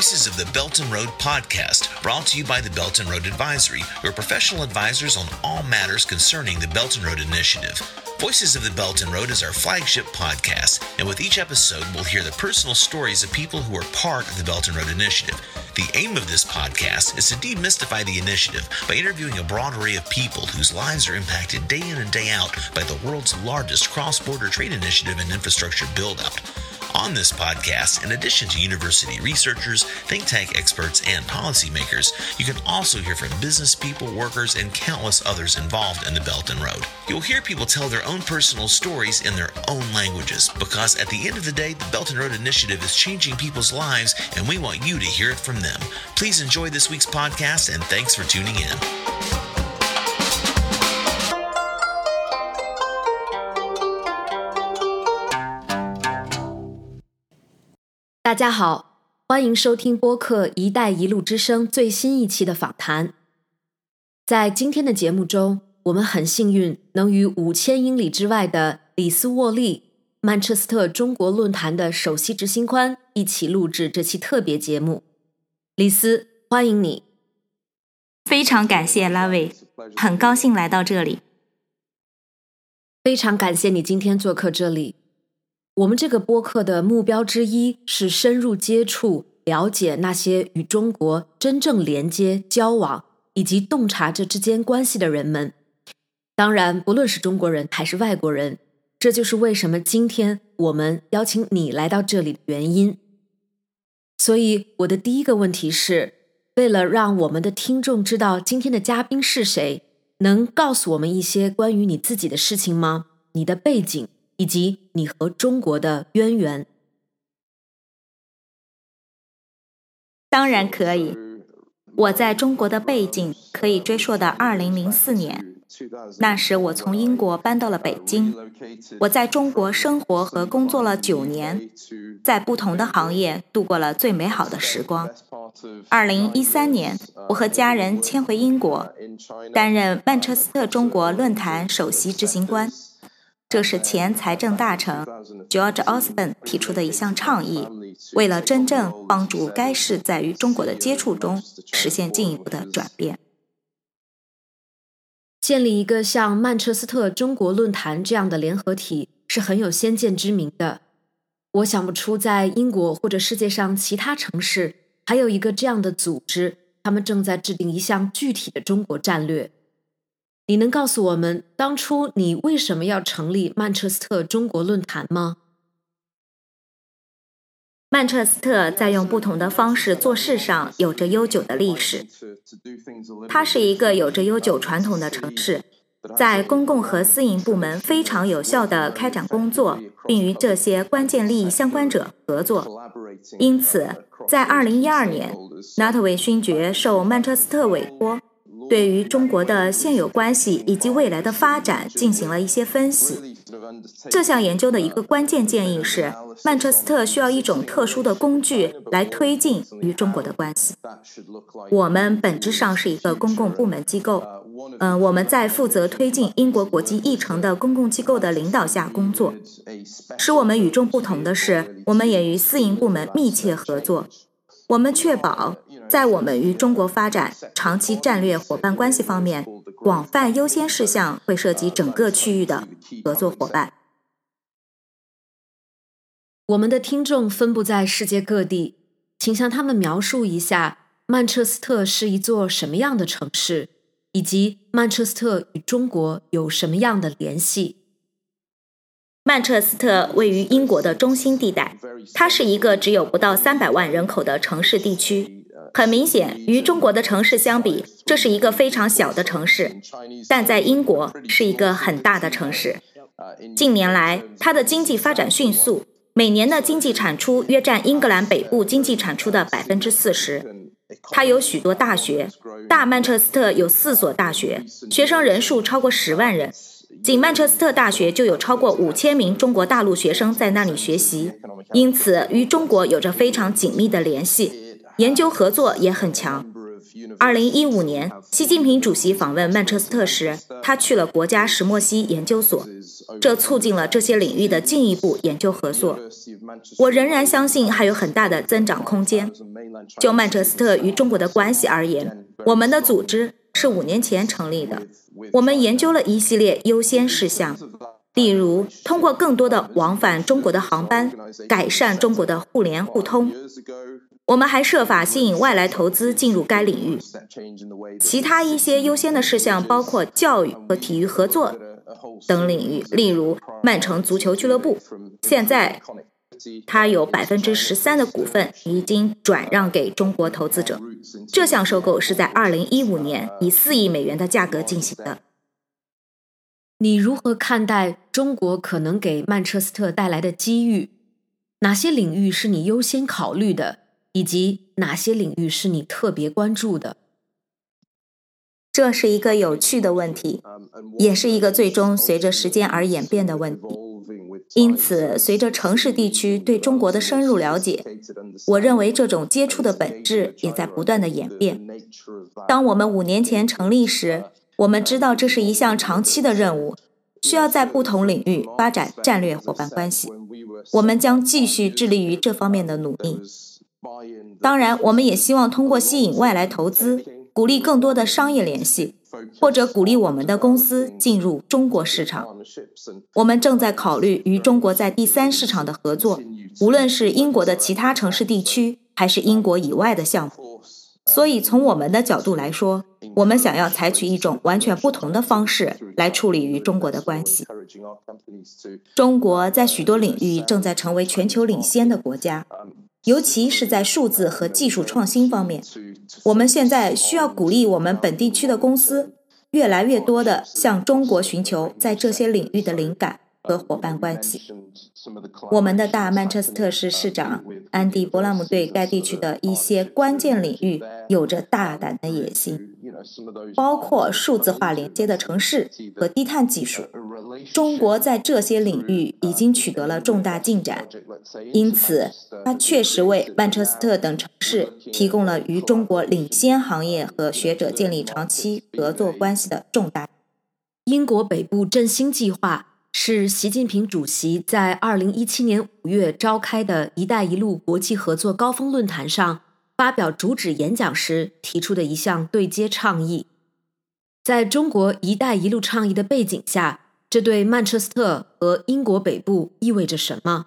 Voices of the Belt and Road podcast, brought to you by the Belt and Road Advisory, your professional advisors on all matters concerning the Belt and Road Initiative. Voices of the Belt and Road is our flagship podcast, and with each episode, we'll hear the personal stories of people who are part of the Belt and Road Initiative. The aim of this podcast is to demystify the initiative by interviewing a broad array of people whose lives are impacted day in and day out by the world's largest cross border trade initiative and infrastructure build out. On this podcast, in addition to university researchers, think tank experts, and policymakers, you can also hear from business people, workers, and countless others involved in the Belt and Road. You'll hear people tell their own personal stories in their own languages because at the end of the day, the Belt and Road Initiative is changing people's lives, and we want you to hear it from them. Please enjoy this week's podcast, and thanks for tuning in. 大家好，欢迎收听播客《一带一路之声》最新一期的访谈。在今天的节目中，我们很幸运能与五千英里之外的里斯沃利、曼彻斯特中国论坛的首席执行官一起录制这期特别节目。李斯，欢迎你！非常感谢拉维，很高兴来到这里。非常感谢你今天做客这里。我们这个播客的目标之一是深入接触、了解那些与中国真正连接、交往以及洞察这之间关系的人们。当然，不论是中国人还是外国人，这就是为什么今天我们邀请你来到这里的原因。所以，我的第一个问题是：为了让我们的听众知道今天的嘉宾是谁，能告诉我们一些关于你自己的事情吗？你的背景？以及你和中国的渊源，当然可以。我在中国的背景可以追溯到二零零四年，那时我从英国搬到了北京。我在中国生活和工作了九年，在不同的行业度过了最美好的时光。二零一三年，我和家人迁回英国，担任曼彻斯特中国论坛首席执行官。这是前财政大臣 George Osborne 提出的一项倡议，为了真正帮助该市在与中国的接触中实现进一步的转变。建立一个像曼彻斯特中国论坛这样的联合体是很有先见之明的。我想不出在英国或者世界上其他城市还有一个这样的组织，他们正在制定一项具体的中国战略。你能告诉我们当初你为什么要成立曼彻斯特中国论坛吗？曼彻斯特在用不同的方式做事上有着悠久的历史，它是一个有着悠久传统的城市，在公共和私营部门非常有效地开展工作，并与这些关键利益相关者合作。因此，在2012年，纳特韦勋爵受曼彻斯特委托。对于中国的现有关系以及未来的发展进行了一些分析。这项研究的一个关键建议是，曼彻斯特需要一种特殊的工具来推进与中国的关系。我们本质上是一个公共部门机构，嗯，我们在负责推进英国国际议程的公共机构的领导下工作。使我们与众不同的是，我们也与私营部门密切合作。我们确保。在我们与中国发展长期战略伙伴关系方面，广泛优先事项会涉及整个区域的合作伙伴。我们的听众分布在世界各地，请向他们描述一下曼彻斯特是一座什么样的城市，以及曼彻斯特与中国有什么样的联系。曼彻斯特位于英国的中心地带，它是一个只有不到三百万人口的城市地区。很明显，与中国的城市相比，这是一个非常小的城市，但在英国是一个很大的城市。近年来，它的经济发展迅速，每年的经济产出约占英格兰北部经济产出的百分之四十。它有许多大学，大曼彻斯特有四所大学，学生人数超过十万人。仅曼彻斯特大学就有超过五千名中国大陆学生在那里学习，因此与中国有着非常紧密的联系。研究合作也很强。二零一五年，习近平主席访问曼彻斯特时，他去了国家石墨烯研究所，这促进了这些领域的进一步研究合作。我仍然相信还有很大的增长空间。就曼彻斯特与中国的关系而言，我们的组织是五年前成立的。我们研究了一系列优先事项，例如通过更多的往返中国的航班，改善中国的互联互通。我们还设法吸引外来投资进入该领域。其他一些优先的事项包括教育和体育合作等领域，例如曼城足球俱乐部。现在，它有百分之十三的股份已经转让给中国投资者。这项收购是在二零一五年以四亿美元的价格进行的。你如何看待中国可能给曼彻斯特带来的机遇？哪些领域是你优先考虑的？以及哪些领域是你特别关注的？这是一个有趣的问题，也是一个最终随着时间而演变的问题。因此，随着城市地区对中国的深入了解，我认为这种接触的本质也在不断的演变。当我们五年前成立时，我们知道这是一项长期的任务，需要在不同领域发展战略伙伴关系。我们将继续致力于这方面的努力。当然，我们也希望通过吸引外来投资，鼓励更多的商业联系，或者鼓励我们的公司进入中国市场。我们正在考虑与中国在第三市场的合作，无论是英国的其他城市地区，还是英国以外的项目。所以，从我们的角度来说，我们想要采取一种完全不同的方式来处理与中国的关系。中国在许多领域正在成为全球领先的国家。尤其是在数字和技术创新方面，我们现在需要鼓励我们本地区的公司越来越多的向中国寻求在这些领域的灵感。和伙伴关系。我们的大曼彻斯特市市长安迪·伯拉姆对该地区的一些关键领域有着大胆的野心，包括数字化连接的城市和低碳技术。中国在这些领域已经取得了重大进展，因此它确实为曼彻斯特等城市提供了与中国领先行业和学者建立长期合作关系的重大。英国北部振兴计划是习近平主席在二零一七年五月召开的一带一路国际合作高峰论坛上发表主旨演讲时提出的一项对接倡议。在中国“一带一路”倡议的背景下。这对曼彻斯特和英国北部意味着什么？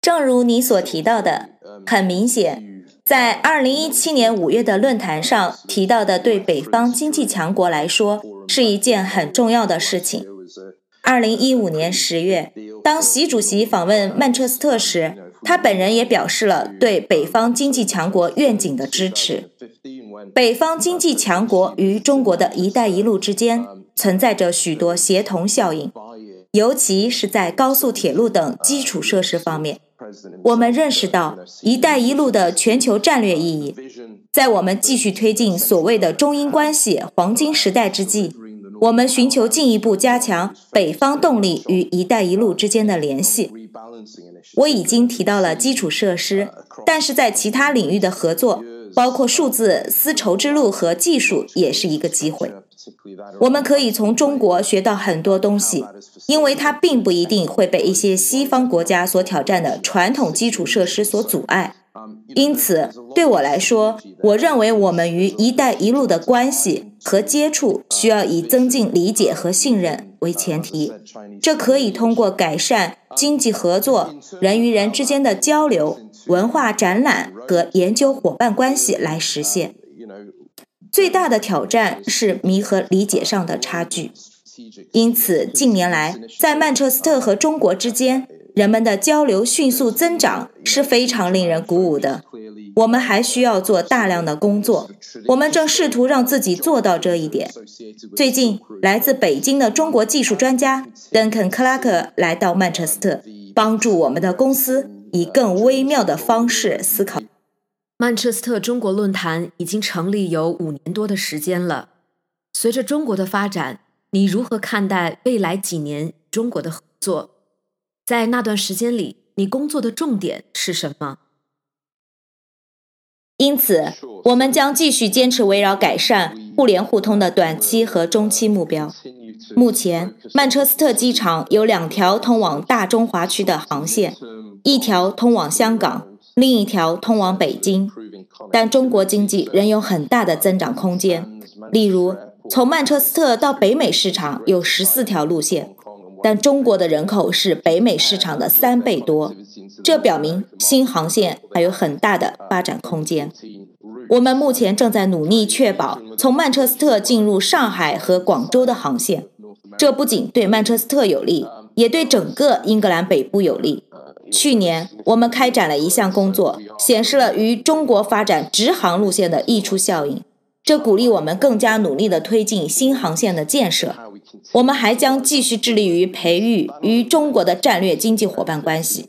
正如你所提到的，很明显，在二零一七年五月的论坛上提到的，对北方经济强国来说是一件很重要的事情。二零一五年十月，当习主席访问曼彻斯特时，他本人也表示了对北方经济强国愿景的支持。北方经济强国与中国的一带一路之间存在着许多协同效应，尤其是在高速铁路等基础设施方面。我们认识到“一带一路”的全球战略意义。在我们继续推进所谓的中英关系黄金时代之际，我们寻求进一步加强北方动力与“一带一路”之间的联系。我已经提到了基础设施，但是在其他领域的合作。包括数字丝绸之路和技术也是一个机会。我们可以从中国学到很多东西，因为它并不一定会被一些西方国家所挑战的传统基础设施所阻碍。因此，对我来说，我认为我们与“一带一路”的关系和接触需要以增进理解和信任为前提。这可以通过改善经济合作、人与人之间的交流。文化展览和研究伙伴关系来实现。最大的挑战是弥合理解上的差距。因此，近年来在曼彻斯特和中国之间，人们的交流迅速增长，是非常令人鼓舞的。我们还需要做大量的工作，我们正试图让自己做到这一点。最近，来自北京的中国技术专家邓肯·克拉克来到曼彻斯特，帮助我们的公司。以更微妙的方式思考。曼彻斯特中国论坛已经成立有五年多的时间了。随着中国的发展，你如何看待未来几年中国的合作？在那段时间里，你工作的重点是什么？因此，我们将继续坚持围绕改善互联互通的短期和中期目标。目前，曼彻斯特机场有两条通往大中华区的航线，一条通往香港，另一条通往北京。但中国经济仍有很大的增长空间。例如，从曼彻斯特到北美市场有十四条路线，但中国的人口是北美市场的三倍多，这表明新航线还有很大的发展空间。我们目前正在努力确保从曼彻斯特进入上海和广州的航线，这不仅对曼彻斯特有利，也对整个英格兰北部有利。去年，我们开展了一项工作，显示了与中国发展直航路线的溢出效应。这鼓励我们更加努力地推进新航线的建设。我们还将继续致力于培育与中国的战略经济伙伴关系，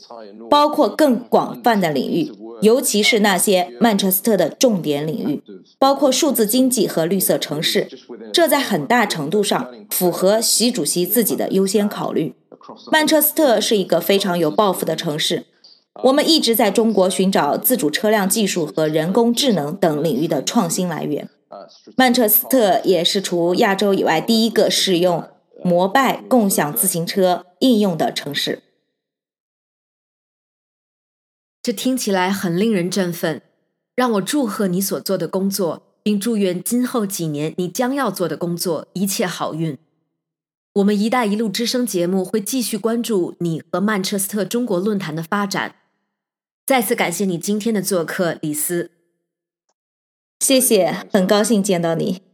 包括更广泛的领域，尤其是那些曼彻斯特的重点领域，包括数字经济和绿色城市。这在很大程度上符合习主席自己的优先考虑。曼彻斯特是一个非常有抱负的城市。我们一直在中国寻找自主车辆技术和人工智能等领域的创新来源。曼彻斯特也是除亚洲以外第一个试用摩拜共享自行车应用的城市。这听起来很令人振奋，让我祝贺你所做的工作，并祝愿今后几年你将要做的工作一切好运。我们“一带一路”之声节目会继续关注你和曼彻斯特中国论坛的发展。再次感谢你今天的做客，李斯。谢谢，很高兴见到你。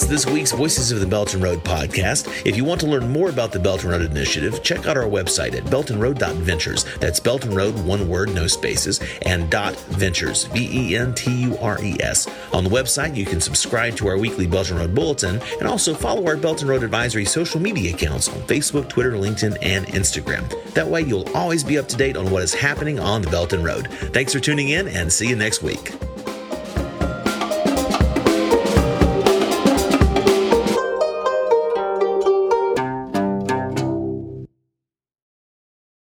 That's this week's Voices of the Belton Road podcast. If you want to learn more about the Belton Road Initiative, check out our website at beltonroad.ventures. That's Belton Road, one word, no spaces, and dot ventures, V E N T U R E S. On the website, you can subscribe to our weekly Belton Road Bulletin and also follow our Belton Road Advisory social media accounts on Facebook, Twitter, LinkedIn, and Instagram. That way, you'll always be up to date on what is happening on the Belton Road. Thanks for tuning in and see you next week.